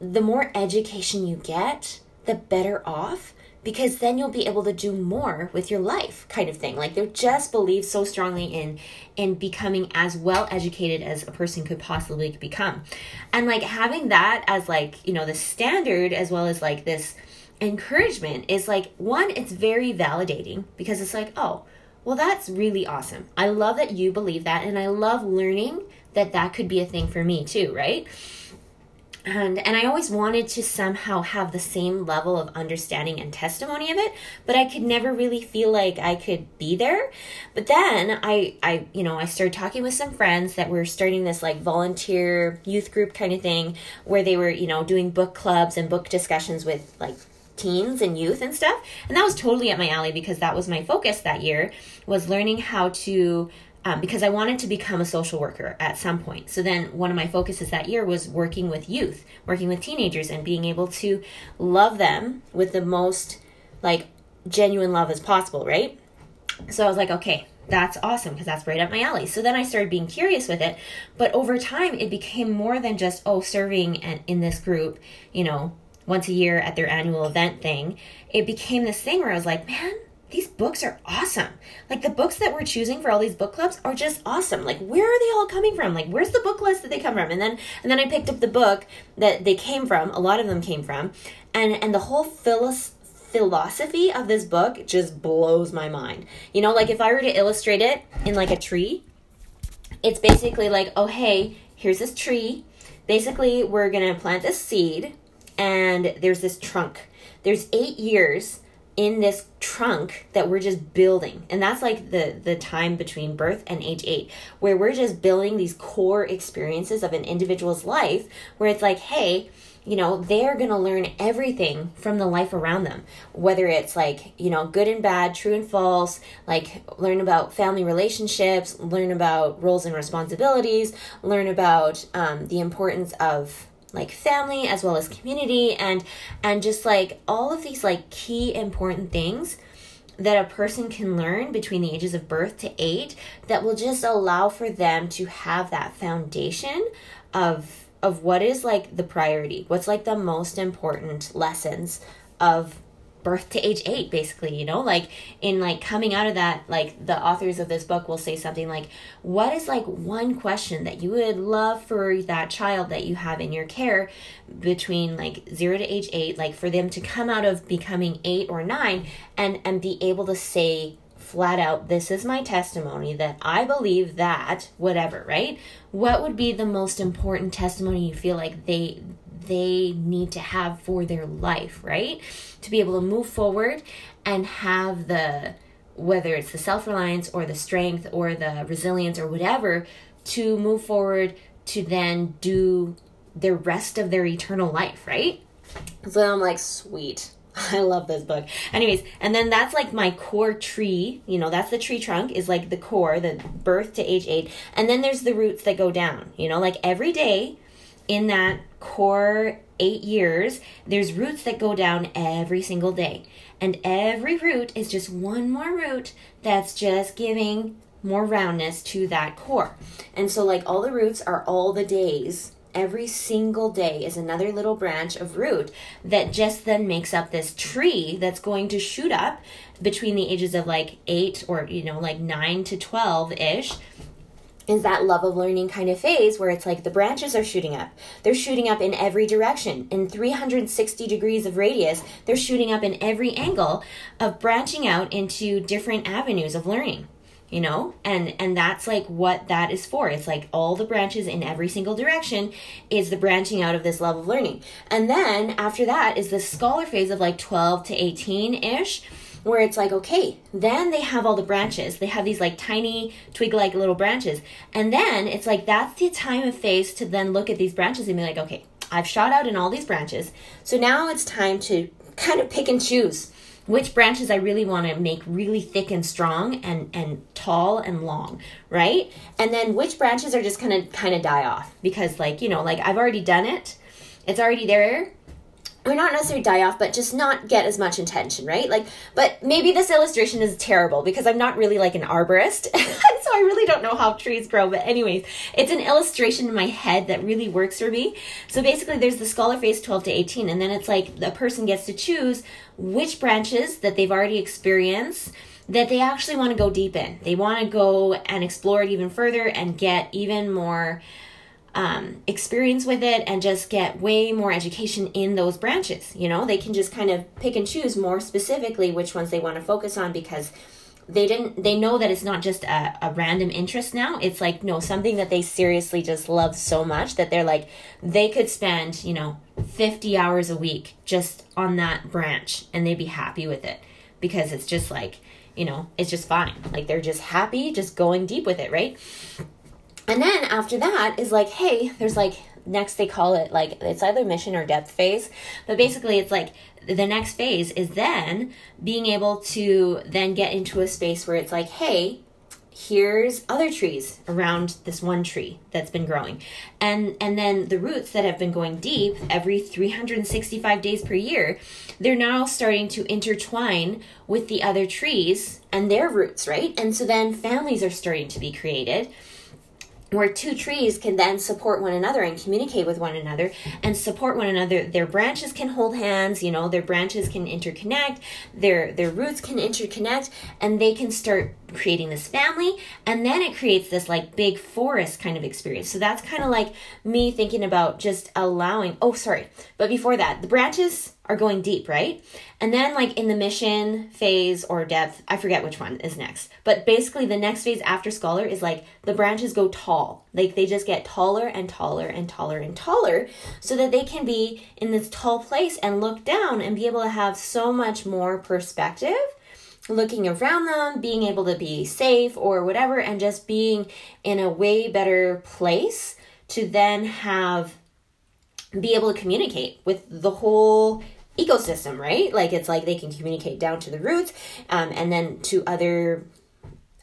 the more education you get the better off because then you'll be able to do more with your life kind of thing. Like they just believe so strongly in in becoming as well educated as a person could possibly become. And like having that as like you know the standard as well as like this encouragement is like one it's very validating because it's like oh well that's really awesome. I love that you believe that and i love learning that that could be a thing for me too right and and I always wanted to somehow have the same level of understanding and testimony of it, but I could never really feel like I could be there. But then I I you know, I started talking with some friends that were starting this like volunteer youth group kind of thing where they were, you know, doing book clubs and book discussions with like teens and youth and stuff. And that was totally at my alley because that was my focus that year was learning how to um, because I wanted to become a social worker at some point. So then one of my focuses that year was working with youth, working with teenagers, and being able to love them with the most like genuine love as possible, right? So I was like, okay, that's awesome because that's right up my alley. So then I started being curious with it, but over time it became more than just oh serving and in this group, you know, once a year at their annual event thing. It became this thing where I was like, man, these books are awesome. Like the books that we're choosing for all these book clubs are just awesome. Like where are they all coming from? Like where's the book list that they come from? And then and then I picked up the book that they came from. A lot of them came from, and and the whole philos- philosophy of this book just blows my mind. You know, like if I were to illustrate it in like a tree, it's basically like, oh hey, here's this tree. Basically, we're gonna plant this seed, and there's this trunk. There's eight years in this trunk that we're just building. And that's like the the time between birth and age 8 where we're just building these core experiences of an individual's life where it's like hey you know they're going to learn everything from the life around them. Whether it's like you know good and bad true and false like learn about family relationships learn about roles and responsibilities learn about um, the importance of like family as well as community and and just like all of these like key important things that a person can learn between the ages of birth to 8 that will just allow for them to have that foundation of of what is like the priority what's like the most important lessons of birth to age eight basically you know? Like in like coming out of that like the authors of this book will say something like what is like one question that you would love for that child that you have in your care between like zero to age eight like for them to come out of becoming eight or nine and and be able to say flat out this is my testimony that i believe that whatever right? What would be the most important testimony you feel like they they need to have for their life, right? To be able to move forward and have the whether it's the self-reliance or the strength or the resilience or whatever to move forward to then do the rest of their eternal life, right? So I'm like, sweet. I love this book. Anyways, and then that's like my core tree. You know, that's the tree trunk is like the core, the birth to age eight. And then there's the roots that go down. You know, like every day in that core eight years, there's roots that go down every single day. And every root is just one more root that's just giving more roundness to that core. And so, like, all the roots are all the days every single day is another little branch of root that just then makes up this tree that's going to shoot up between the ages of like 8 or you know like 9 to 12 ish is that love of learning kind of phase where it's like the branches are shooting up. They're shooting up in every direction. In 360 degrees of radius, they're shooting up in every angle of branching out into different avenues of learning you know and and that's like what that is for it's like all the branches in every single direction is the branching out of this love of learning and then after that is the scholar phase of like 12 to 18 ish where it's like okay then they have all the branches they have these like tiny twig like little branches and then it's like that's the time of phase to then look at these branches and be like okay i've shot out in all these branches so now it's time to kind of pick and choose which branches I really want to make really thick and strong and and tall and long, right? And then which branches are just going to kind of die off because like, you know, like I've already done it. It's already there or not necessarily die off, but just not get as much attention, right? Like, but maybe this illustration is terrible because I'm not really like an arborist, so I really don't know how trees grow. But anyways, it's an illustration in my head that really works for me. So basically, there's the scholar phase 12 to 18, and then it's like the person gets to choose which branches that they've already experienced that they actually want to go deep in. They want to go and explore it even further and get even more um, experience with it and just get way more education in those branches. You know, they can just kind of pick and choose more specifically which ones they want to focus on because they didn't they know that it's not just a, a random interest now. It's like no something that they seriously just love so much that they're like they could spend you know 50 hours a week just on that branch and they'd be happy with it because it's just like you know it's just fine. Like they're just happy just going deep with it right and then after that is like, hey, there's like next they call it like it's either mission or depth phase, but basically it's like the next phase is then being able to then get into a space where it's like, hey, here's other trees around this one tree that's been growing. And and then the roots that have been going deep every 365 days per year they're now starting to intertwine with the other trees and their roots right? And so then families are starting to be created where two trees can then support one another and communicate with one another and support one another. Their branches can hold hands you know their branches can interconnect their their roots can interconnect and they can start creating this family and then it creates this like big forest kind of experience so that's kind of like me thinking about just allowing oh sorry but before that the branches are going deep, right? And then, like in the mission phase or depth, I forget which one is next. But basically, the next phase after scholar is like the branches go tall. Like they just get taller and taller and taller and taller so that they can be in this tall place and look down and be able to have so much more perspective looking around them, being able to be safe or whatever, and just being in a way better place to then have be able to communicate with the whole ecosystem, right? Like it's like they can communicate down to the roots, um, and then to other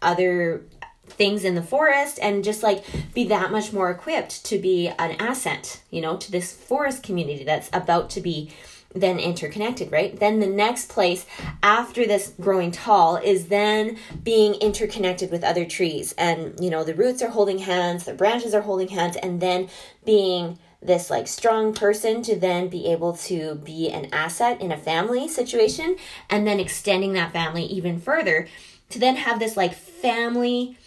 other things in the forest and just like be that much more equipped to be an asset you know to this forest community that's about to be then interconnected right? Then the next place after this growing tall is then being interconnected with other trees. And you know the roots are holding hands the branches are holding hands and then being this like strong person to then be able to be an asset in a family situation and then extending that family even further to then have this like family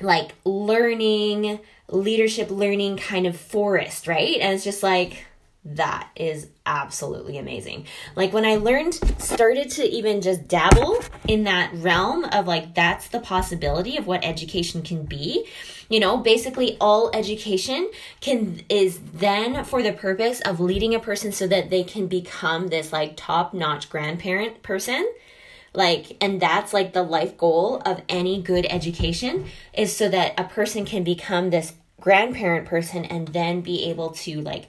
like learning leadership learning kind of forest right? And it's just like that is absolutely amazing. Like when I learned, started to even just dabble in that realm of like, that's the possibility of what education can be. You know, basically all education can, is then for the purpose of leading a person so that they can become this like top notch grandparent person like and that's like the life goal of any good education is so that a person can become this grandparent person and then be able to like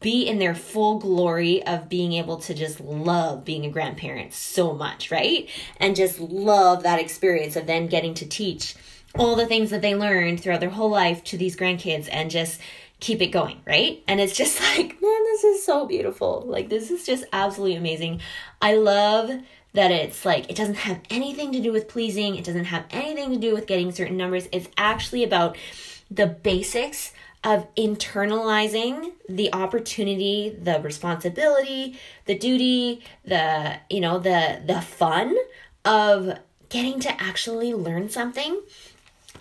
be in their full glory of being able to just love being a grandparent so much, right? And just love that experience of then getting to teach all the things that they learned throughout their whole life to these grandkids and just keep it going, right? And it's just like, man, this is so beautiful. Like, this is just absolutely amazing. I love that it's like, it doesn't have anything to do with pleasing, it doesn't have anything to do with getting certain numbers. It's actually about the basics of internalizing the opportunity, the responsibility, the duty, the, you know, the the fun of getting to actually learn something,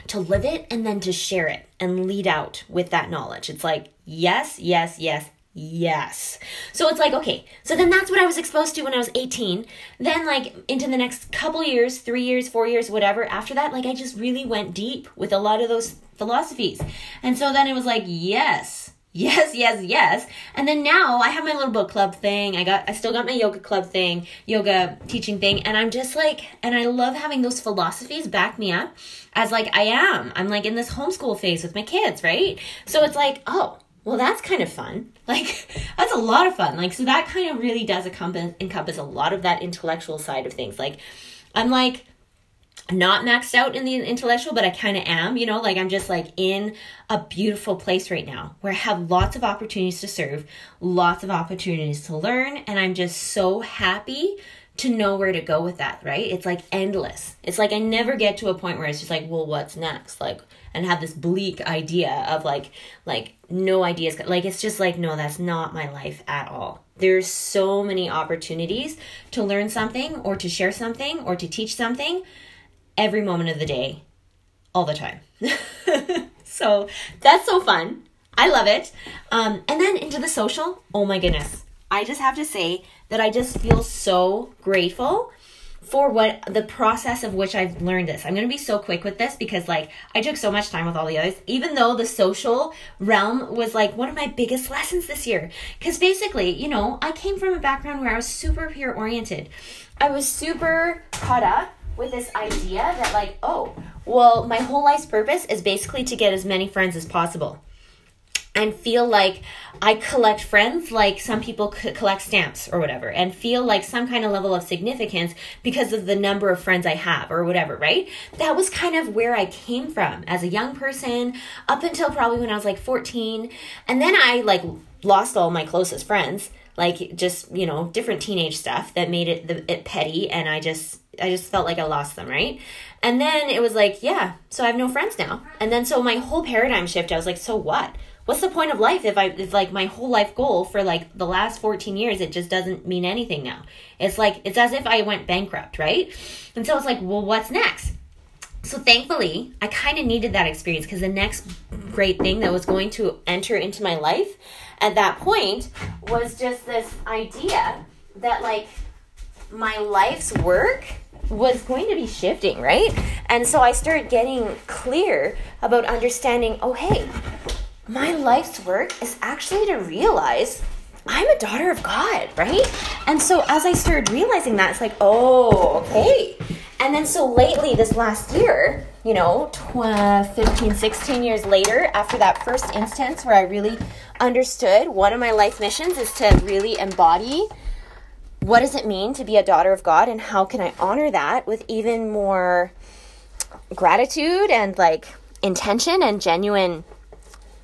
to live it and then to share it and lead out with that knowledge. It's like, yes, yes, yes, Yes. So it's like, okay, so then that's what I was exposed to when I was 18. Then, like, into the next couple years, three years, four years, whatever, after that, like, I just really went deep with a lot of those philosophies. And so then it was like, yes, yes, yes, yes. And then now I have my little book club thing. I got, I still got my yoga club thing, yoga teaching thing. And I'm just like, and I love having those philosophies back me up as like I am. I'm like in this homeschool phase with my kids, right? So it's like, oh, well, that's kind of fun. Like, that's a lot of fun. Like, so that kind of really does encompass, encompass a lot of that intellectual side of things. Like, I'm like, not maxed out in the intellectual, but I kind of am, you know, like I'm just like in a beautiful place right now where I have lots of opportunities to serve, lots of opportunities to learn, and I'm just so happy to know where to go with that, right? It's like endless. It's like I never get to a point where it's just like, well, what's next? Like, and have this bleak idea of like, like no ideas. Like, it's just like, no, that's not my life at all. There's so many opportunities to learn something or to share something or to teach something every moment of the day, all the time. so that's so fun. I love it. Um, and then into the social, oh my goodness. I just have to say, that I just feel so grateful for what the process of which I've learned this. I'm going to be so quick with this because like I took so much time with all the others even though the social realm was like one of my biggest lessons this year cuz basically, you know, I came from a background where I was super peer oriented. I was super caught up with this idea that like, oh, well, my whole life's purpose is basically to get as many friends as possible and feel like I collect friends like some people could collect stamps or whatever, and feel like some kind of level of significance because of the number of friends I have or whatever, right? That was kind of where I came from as a young person up until probably when I was like 14. And then I like lost all my closest friends, like just, you know, different teenage stuff that made it, the, it petty. And I just, I just felt like I lost them, right? And then it was like, yeah, so I have no friends now. And then so my whole paradigm shift, I was like, so what? what's the point of life if I if like my whole life goal for like the last 14 years it just doesn't mean anything now. It's like it's as if I went bankrupt, right? And so it's like, well, what's next? So thankfully, I kind of needed that experience because the next great thing that was going to enter into my life at that point was just this idea that like my life's work was going to be shifting, right? And so I started getting clear about understanding, oh hey, my life's work is actually to realize I'm a daughter of God, right? And so as I started realizing that, it's like, oh, okay. And then so lately, this last year, you know, 15, 16 years later, after that first instance where I really understood one of my life missions is to really embody what does it mean to be a daughter of God and how can I honor that with even more gratitude and like intention and genuine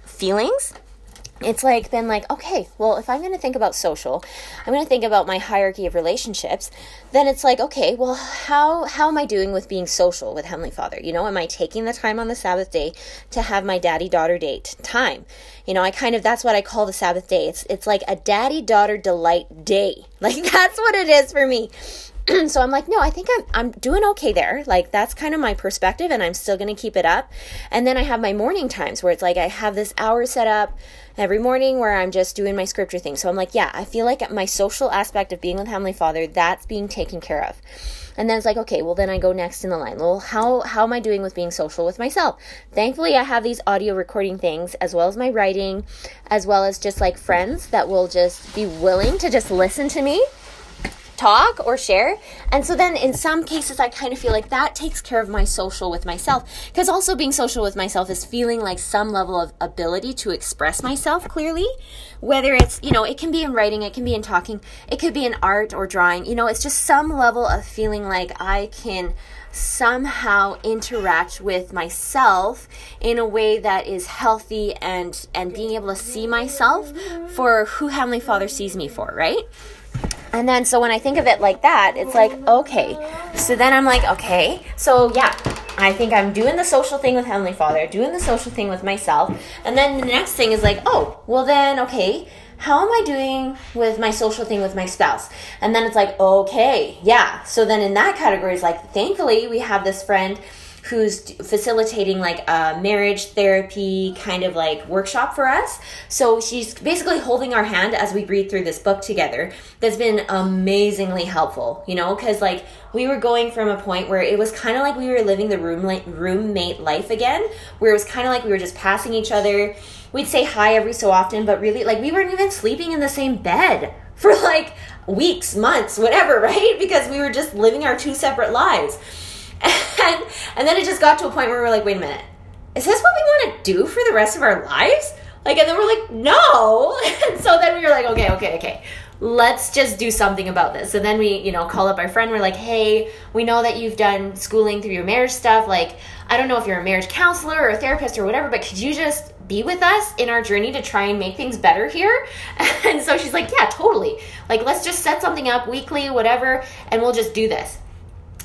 feelings? It's like been like okay well if i'm going to think about social i'm going to think about my hierarchy of relationships then it's like okay well how how am i doing with being social with heavenly father? You know am i taking the time on the sabbath day to have my daddy daughter date time you know i kind of that's what i call the sabbath day it's it's like a daddy daughter delight day like that's what it is for me so I'm like, no, I think I'm I'm doing okay there. Like that's kind of my perspective and I'm still going to keep it up. And then I have my morning times where it's like I have this hour set up every morning where I'm just doing my scripture thing. So I'm like, yeah, I feel like my social aspect of being with Heavenly Father, that's being taken care of. And then it's like, okay, well then I go next in the line. Well, how how am I doing with being social with myself? Thankfully, I have these audio recording things as well as my writing, as well as just like friends that will just be willing to just listen to me talk or share. And so then in some cases, I kind of feel like that takes care of my social with myself. Because also being social with myself is feeling like some level of ability to express myself clearly. Whether it's, you know, it can be in writing, it can be in talking, it could be in art or drawing. You know, it's just some level of feeling like I can somehow interact with myself in a way that is healthy and and being able to see myself for who heavenly father sees me for right and then, so when I think of it like that, it's like, okay. So then I'm like, okay. So yeah, I think I'm doing the social thing with Heavenly Father, doing the social thing with myself. And then the next thing is like, oh, well, then, okay, how am I doing with my social thing with my spouse? And then it's like, okay, yeah. So then in that category is like, thankfully, we have this friend who's facilitating like a marriage therapy kind of like workshop for us. So she's basically holding our hand as we read through this book together. That's been amazingly helpful, you know, because like we were going from a point where it was kind of like we were living the roommate roommate life again, where it was kind of like we were just passing each other. We'd say hi every so often, but really like we weren't even sleeping in the same bed for like weeks, months, whatever, right? Because we were just living our two separate lives. And, and then it just got to a point where we were like, wait a minute, is this what we want to do for the rest of our lives? Like, and then we're like, no. And so then we were like, okay, okay, okay. Let's just do something about this. So then we, you know, call up our friend. We're like, hey, we know that you've done schooling through your marriage stuff. Like, I don't know if you're a marriage counselor or a therapist or whatever, but could you just be with us in our journey to try and make things better here? And so she's like, yeah, totally. Like, let's just set something up weekly, whatever, and we'll just do this.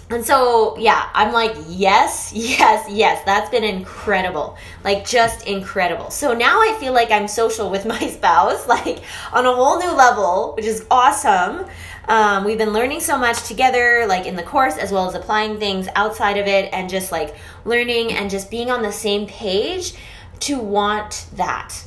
And so, yeah, I'm like, yes, yes, yes, that's been incredible. Like, just incredible. So now I feel like I'm social with my spouse, like on a whole new level, which is awesome. Um, we've been learning so much together, like in the course, as well as applying things outside of it, and just like learning and just being on the same page to want that